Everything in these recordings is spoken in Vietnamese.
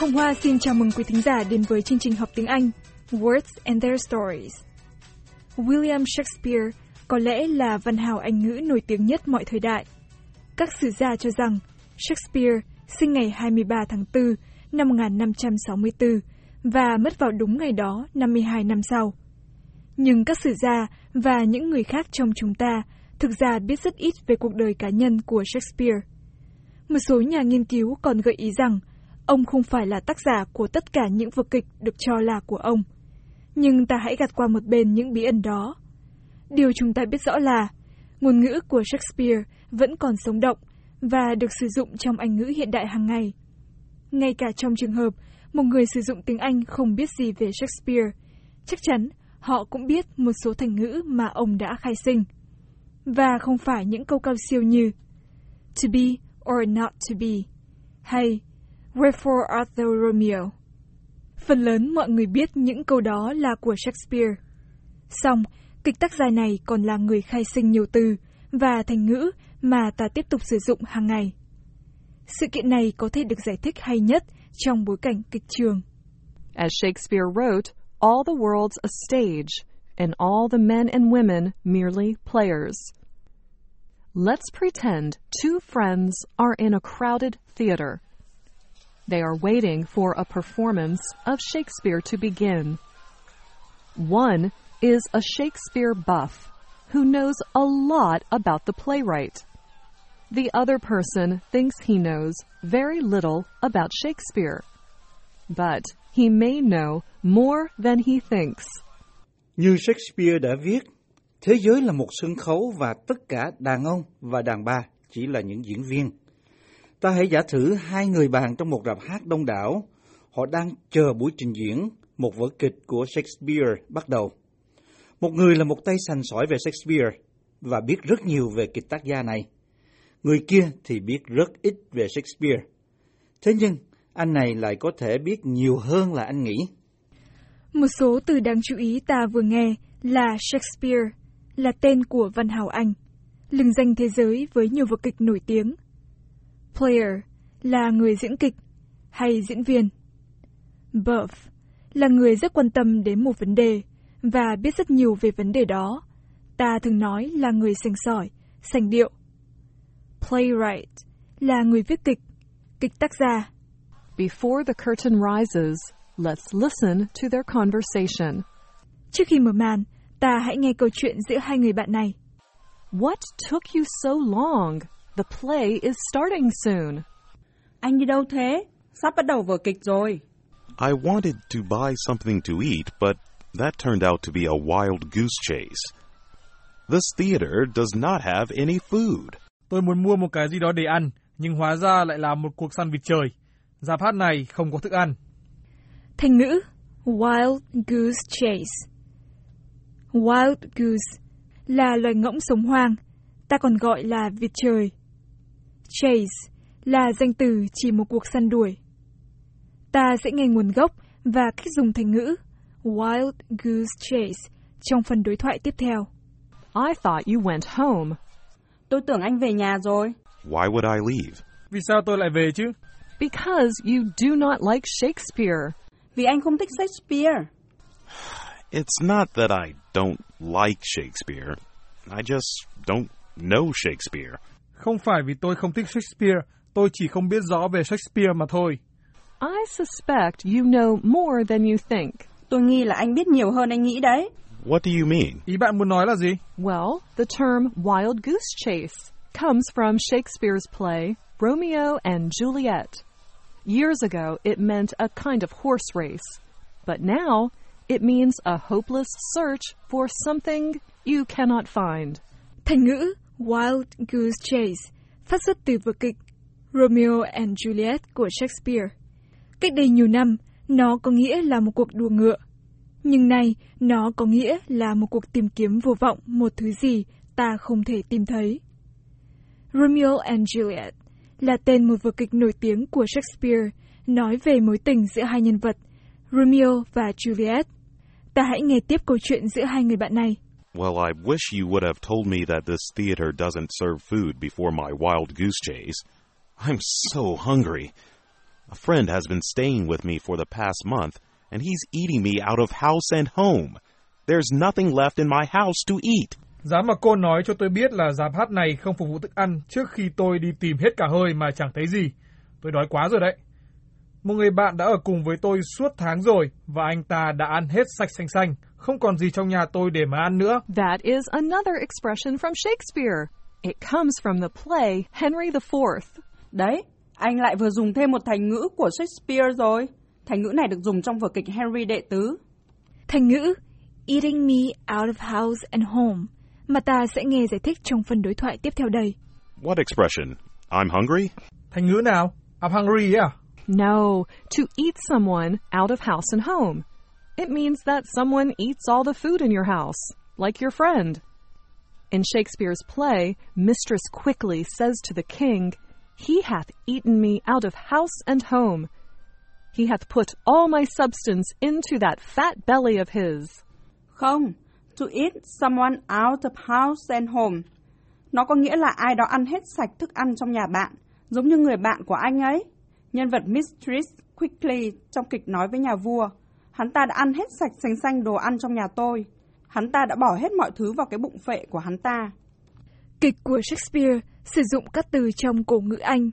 Hồng Hoa xin chào mừng quý thính giả đến với chương trình học tiếng Anh, Words and Their Stories. William Shakespeare có lẽ là văn hào Anh ngữ nổi tiếng nhất mọi thời đại. Các sử gia cho rằng Shakespeare sinh ngày 23 tháng 4 năm 1564 và mất vào đúng ngày đó 52 năm sau. Nhưng các sử gia và những người khác trong chúng ta thực ra biết rất ít về cuộc đời cá nhân của Shakespeare. Một số nhà nghiên cứu còn gợi ý rằng ông không phải là tác giả của tất cả những vở kịch được cho là của ông. Nhưng ta hãy gạt qua một bên những bí ẩn đó. Điều chúng ta biết rõ là ngôn ngữ của Shakespeare vẫn còn sống động và được sử dụng trong Anh ngữ hiện đại hàng ngày. Ngay cả trong trường hợp một người sử dụng tiếng Anh không biết gì về Shakespeare, chắc chắn họ cũng biết một số thành ngữ mà ông đã khai sinh. Và không phải những câu cao siêu như to be or not to be hay Wherefore art thou Romeo? Phần lớn mọi người biết những câu đó là của Shakespeare. Song, kịch tác gia này còn là người khai sinh nhiều từ và thành ngữ mà ta tiếp tục sử dụng hàng ngày. Sự kiện này có thể được giải thích hay nhất trong bối cảnh kịch trường. As Shakespeare wrote, all the world's a stage, and all the men and women merely players. Let's pretend two friends are in a crowded theater. They are waiting for a performance of Shakespeare to begin. One is a Shakespeare buff who knows a lot about the playwright. The other person thinks he knows very little about Shakespeare, but he may know more than he thinks. Như Shakespeare đã viết, thế giới là một sân khấu và tất cả đàn ông và đàn bà chỉ là những diễn viên. Ta hãy giả thử hai người bạn trong một rạp hát đông đảo. Họ đang chờ buổi trình diễn một vở kịch của Shakespeare bắt đầu. Một người là một tay sành sỏi về Shakespeare và biết rất nhiều về kịch tác gia này. Người kia thì biết rất ít về Shakespeare. Thế nhưng, anh này lại có thể biết nhiều hơn là anh nghĩ. Một số từ đáng chú ý ta vừa nghe là Shakespeare, là tên của văn hào Anh, lừng danh thế giới với nhiều vở kịch nổi tiếng – Player là người diễn kịch hay diễn viên. Buff là người rất quan tâm đến một vấn đề và biết rất nhiều về vấn đề đó. Ta thường nói là người sành sỏi, sành điệu. Playwright là người viết kịch, kịch tác giả. Before the curtain rises, let's listen to their conversation. Trước khi mở màn, ta hãy nghe câu chuyện giữa hai người bạn này. What took you so long? The play is starting soon. Anh đi đâu thế? Sắp bắt đầu vở kịch rồi. I wanted to buy something to eat, but that turned out to be a wild goose chase. This theater does not have any food. Tôi muốn mua một cái gì đó để ăn, nhưng hóa ra lại là một cuộc săn vịt trời. Giáp hát này không có thức ăn. Thành ngữ Wild Goose Chase Wild goose là loài ngỗng sống hoang, ta còn gọi là vịt trời. Chase là danh từ chỉ một cuộc săn đuổi. Ta sẽ nghe nguồn gốc và cách dùng thành ngữ Wild Goose Chase trong phần đối thoại tiếp theo. I thought you went home. Tôi tưởng anh về nhà rồi. Why would I leave? Vì sao tôi lại về chứ? Because you do not like Shakespeare. Vì anh không thích Shakespeare. It's not that I don't like Shakespeare. I just don't know Shakespeare. Không phải vì tôi không thích Shakespeare, tôi chỉ không biết rõ về Shakespeare mà thôi. I suspect you know more than you think. Tôi nghi là anh biết nhiều hơn anh nghĩ đấy. What do you mean? Ý bạn muốn nói là gì? Well, the term wild goose chase comes from Shakespeare's play Romeo and Juliet. Years ago, it meant a kind of horse race, but now it means a hopeless search for something you cannot find. Thành ngữ Wild Goose Chase phát xuất từ vở kịch Romeo and Juliet của Shakespeare. Cách đây nhiều năm, nó có nghĩa là một cuộc đua ngựa. Nhưng nay, nó có nghĩa là một cuộc tìm kiếm vô vọng một thứ gì ta không thể tìm thấy. Romeo and Juliet là tên một vở kịch nổi tiếng của Shakespeare nói về mối tình giữa hai nhân vật Romeo và Juliet. Ta hãy nghe tiếp câu chuyện giữa hai người bạn này. Well, I wish you would have told me that this theater doesn't serve food before my wild goose chase. I'm so hungry. A friend has been staying with me for the past month, and he's eating me out of house and home. There's nothing left in my house to eat. Giá mà cô nói cho tôi biết là giạp hát này không phục vụ thức ăn trước khi tôi đi tìm hết cả hơi mà chẳng thấy gì. Tôi đói quá rồi đấy. Một người bạn đã ở cùng với tôi suốt tháng rồi và anh ta đã ăn hết sạch xanh xanh, không còn gì trong nhà tôi để mà ăn nữa. That is another expression from Shakespeare. It comes from the play Henry IV. Đấy, anh lại vừa dùng thêm một thành ngữ của Shakespeare rồi. Thành ngữ này được dùng trong vở kịch Henry đệ tứ. Thành ngữ eating me out of house and home mà ta sẽ nghe giải thích trong phần đối thoại tiếp theo đây. What expression? I'm hungry? Thành ngữ nào? I'm hungry à? No, to eat someone out of house and home. It means that someone eats all the food in your house, like your friend. In Shakespeare's play, Mistress quickly says to the king, He hath eaten me out of house and home. He hath put all my substance into that fat belly of his. Không, to eat someone out of house and home. Nó có nghĩa là ai đó ăn hết sạch thức ăn trong nhà bạn, giống như người bạn của anh ấy. Nhân vật Mistress Quickly trong kịch nói với nhà vua, hắn ta đã ăn hết sạch xanh xanh đồ ăn trong nhà tôi. Hắn ta đã bỏ hết mọi thứ vào cái bụng phệ của hắn ta. Kịch của Shakespeare sử dụng các từ trong cổ ngữ Anh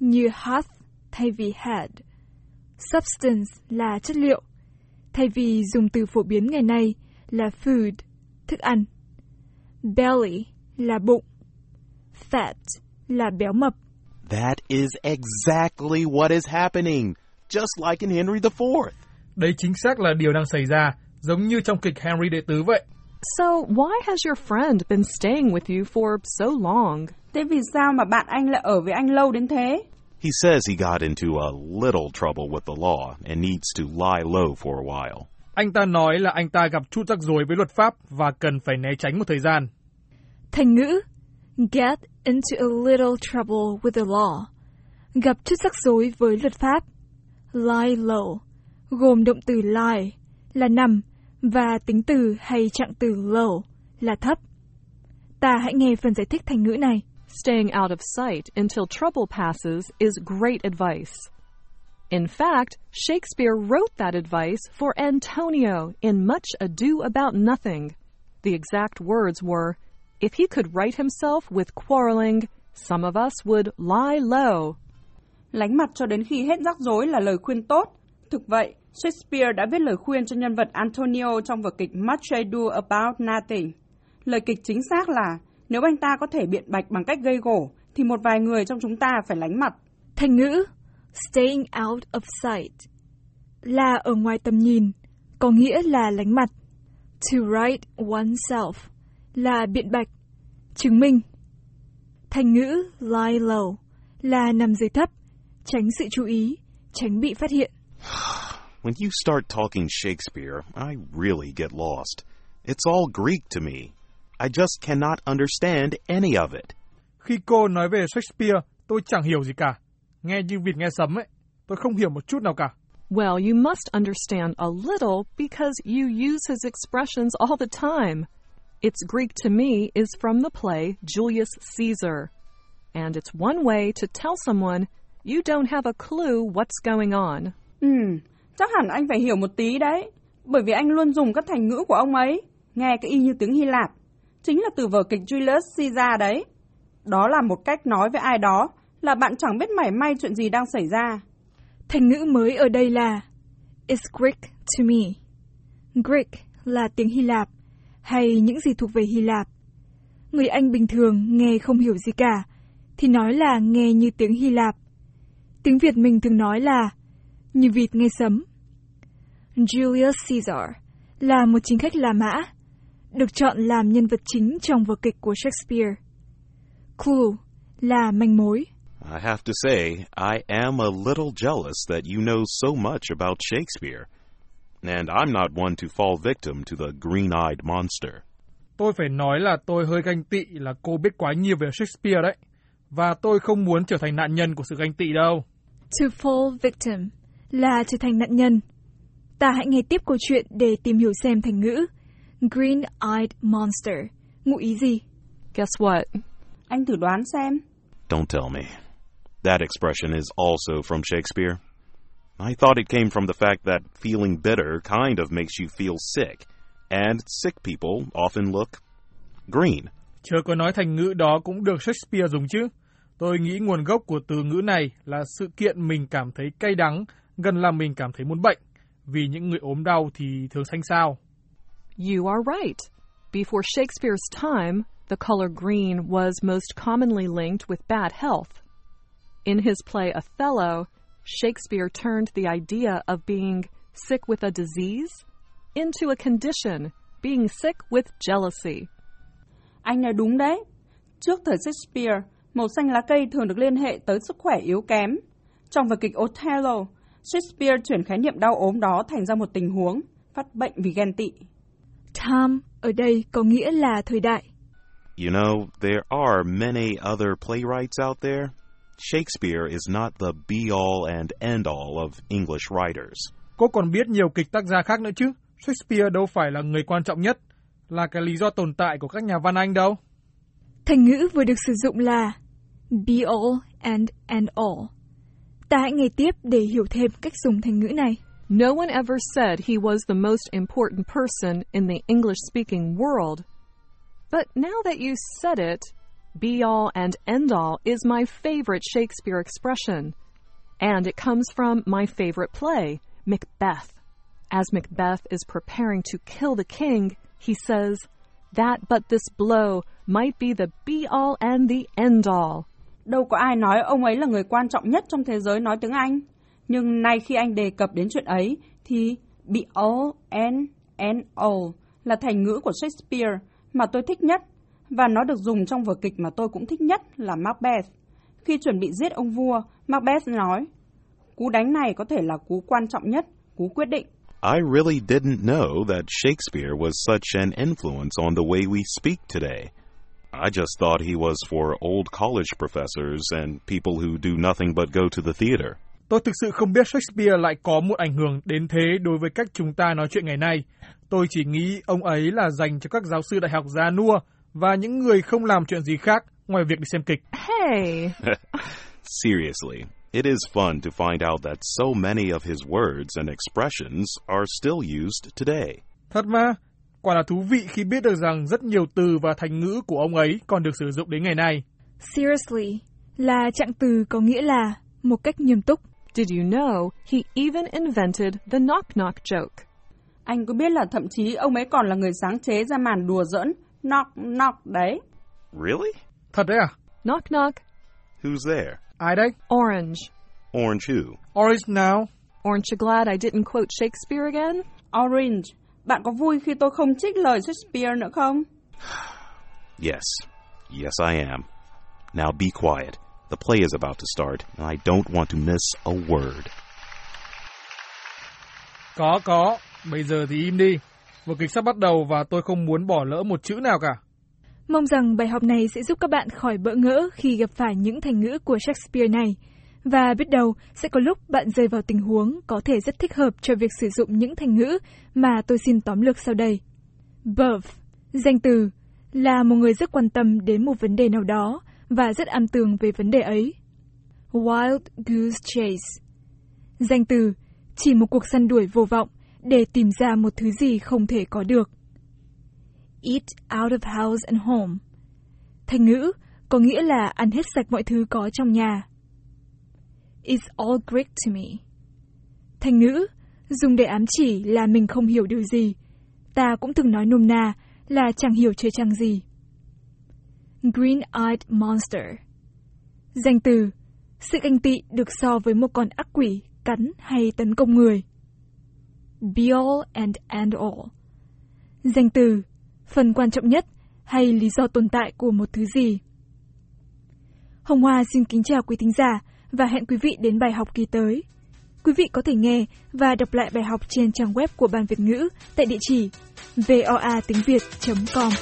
như hath thay vì had. Substance là chất liệu, thay vì dùng từ phổ biến ngày nay là food, thức ăn. Belly là bụng. Fat là béo mập. That is exactly what is happening, just like in Henry IV. Đây chính xác là điều đang xảy ra, giống như trong kịch Henry đệ tứ vậy. So, why has your friend been staying with you for so long? Thế vì sao mà bạn anh lại ở với anh lâu đến thế? He says he got into a little trouble with the law and needs to lie low for a while. Anh ta nói là anh ta gặp chút rắc rối với luật pháp và cần phải né tránh một thời gian. Thành ngữ get into a little trouble with the law. Gặp chút rắc rối với luật pháp. Lie low gồm động từ lie là nằm và tính từ hay trạng từ low là thấp. Ta hãy nghe phần giải thích thành ngữ này. Staying out of sight until trouble passes is great advice. In fact, Shakespeare wrote that advice for Antonio in Much Ado About Nothing. The exact words were If he could right himself with quarreling, some of us would lie low. Lánh mặt cho đến khi hết rắc rối là lời khuyên tốt. Thực vậy, Shakespeare đã viết lời khuyên cho nhân vật Antonio trong vở kịch Much Ado About Nothing. Lời kịch chính xác là nếu anh ta có thể biện bạch bằng cách gây gổ, thì một vài người trong chúng ta phải lánh mặt. Thành ngữ staying out of sight là ở ngoài tầm nhìn, có nghĩa là lánh mặt. To right oneself là biện bạch, chứng minh. Thành ngữ lie low là nằm dưới thấp, tránh sự chú ý, tránh bị phát hiện. When you start talking Shakespeare, I really get lost. It's all Greek to me. I just cannot understand any of it. Khi cô nói về Shakespeare, tôi chẳng hiểu gì cả. Nghe như vịt nghe sấm ấy. Tôi không hiểu một chút nào cả. Well, you must understand a little because you use his expressions all the time. Its Greek to me is from the play Julius Caesar. And it's one way to tell someone you don't have a clue what's going on. Ừ, chắc hẳn anh phải hiểu một tí đấy. Bởi vì anh luôn dùng các thành ngữ của ông ấy. Nghe cái y như tiếng Hy Lạp. Chính là từ vở kịch Julius Caesar đấy. Đó là một cách nói với ai đó là bạn chẳng biết mảy may chuyện gì đang xảy ra. Thành ngữ mới ở đây là, It's Greek to me. Greek là tiếng Hy Lạp, hay những gì thuộc về Hy Lạp. Người Anh bình thường nghe không hiểu gì cả, thì nói là nghe như tiếng Hy Lạp. Tiếng Việt mình thường nói là, như vịt nghe sấm. Julius Caesar là một chính khách La Mã, được chọn làm nhân vật chính trong vở kịch của Shakespeare. Clue là manh mối. I have to say, I am a little jealous that you know so much about Shakespeare. And I'm not one to fall victim to the green eyed monster. Tôi phải nói là tôi hơi ganh tị là cô biết quá nhiều về Shakespeare đấy. Và tôi không muốn trở thành nạn nhân của sự ganh tị đâu. To fall victim là trở thành nạn nhân. Ta hãy nghe tiếp câu chuyện để tìm hiểu xem thành ngữ Green-eyed monster ngụ ý gì. Guess what? Anh thử đoán xem. Don't tell me. That expression is also from Shakespeare. I thought it came from the fact that feeling bitter kind of makes you feel sick, and sick people often look green. Chớ có nói thành ngữ đó cũng được Shakespeare dùng chứ. Tôi nghĩ nguồn gốc của từ ngữ này là sự kiện mình cảm thấy cay đắng, gần là mình cảm thấy muốn bệnh. Vì những người ốm đau thì thường xanh xao. You are right. Before Shakespeare's time, the color green was most commonly linked with bad health. In his play Othello, Shakespeare turned the idea of being sick with a disease into a condition, being sick with jealousy. Anh nói đúng đấy. Trước thời Shakespeare, màu xanh lá cây thường được liên hệ tới sức khỏe yếu kém. Trong vở kịch Othello, Shakespeare chuyển khái niệm đau ốm đó thành ra một tình huống, phát bệnh vì ghen tị. Time ở đây có nghĩa là thời đại. You know, there are many other playwrights out there. Shakespeare is not the be all and end all of English writers. Cô còn biết nhiều kịch tác gia khác nữa chứ. Shakespeare đâu phải là người quan trọng nhất, là cái lý do tồn tại của các nhà văn Anh đâu. Thành ngữ vừa được sử dụng là be all and end all. Ta hãy nghe tiếp để hiểu thêm cách dùng thành ngữ này. No one ever said he was the most important person in the English speaking world. But now that you said it, be all and end all is my favorite Shakespeare expression. And it comes from my favorite play, Macbeth. As Macbeth is preparing to kill the king, he says, That but this blow might be the be all and the end all. Đâu có ai nói ông ấy là người quan trọng nhất trong thế giới nói tiếng Anh. Nhưng nay khi anh đề cập đến chuyện ấy, thì be all and and all là thành ngữ của Shakespeare mà tôi thích nhất, và nó được dùng trong vở kịch mà tôi cũng thích nhất là Macbeth. Khi chuẩn bị giết ông vua, Macbeth nói, cú đánh này có thể là cú quan trọng nhất, cú quyết định. I really didn't know that Shakespeare was such an influence on the way we speak today. I just thought he was for old college professors and people who do nothing but go to the theater. Tôi thực sự không biết Shakespeare lại có một ảnh hưởng đến thế đối với cách chúng ta nói chuyện ngày nay. Tôi chỉ nghĩ ông ấy là dành cho các giáo sư đại học già nua và những người không làm chuyện gì khác ngoài việc đi xem kịch. Hey, Seriously, it is fun to find out that so many of his words and expressions are still used today. Thật mà, quả là thú vị khi biết được rằng rất nhiều từ và thành ngữ của ông ấy còn được sử dụng đến ngày nay. Seriously là trạng từ có nghĩa là một cách nghiêm túc. did you know he even invented the knock knock joke? Anh có biết là thậm chí ông ấy còn là người sáng chế ra màn đùa giỡn knock knock đấy. Really? Thật đấy à? Knock knock, Who's there? Ai đấy? orange. Orange who? Orange now. Aren't you glad I didn't quote Shakespeare again? Orange, bạn có vui khi tôi không trích lời Shakespeare nữa không? Yes. Yes, I am. Now be quiet. The play is about to start, and I don't want to miss a word. Có, có. Bây giờ thì im đi. Vở kịch sắp bắt đầu và tôi không muốn bỏ lỡ một chữ nào cả. Mong rằng bài học này sẽ giúp các bạn khỏi bỡ ngỡ khi gặp phải những thành ngữ của Shakespeare này. Và biết đâu, sẽ có lúc bạn rơi vào tình huống có thể rất thích hợp cho việc sử dụng những thành ngữ mà tôi xin tóm lược sau đây. Buff, danh từ, là một người rất quan tâm đến một vấn đề nào đó và rất am tường về vấn đề ấy. Wild Goose Chase, danh từ, chỉ một cuộc săn đuổi vô vọng để tìm ra một thứ gì không thể có được. Eat out of house and home. Thành ngữ có nghĩa là ăn hết sạch mọi thứ có trong nhà is all Greek to me. Thành ngữ, dùng để ám chỉ là mình không hiểu điều gì. Ta cũng từng nói nôm na là chẳng hiểu chơi chăng gì. Green-eyed monster. Danh từ, sự ganh tị được so với một con ác quỷ, cắn hay tấn công người. Be all and end all. Danh từ, phần quan trọng nhất hay lý do tồn tại của một thứ gì. Hồng Hoa xin kính chào quý thính giả và hẹn quý vị đến bài học kỳ tới. Quý vị có thể nghe và đọc lại bài học trên trang web của Ban Việt ngữ tại địa chỉ voa tiếng Việt.com.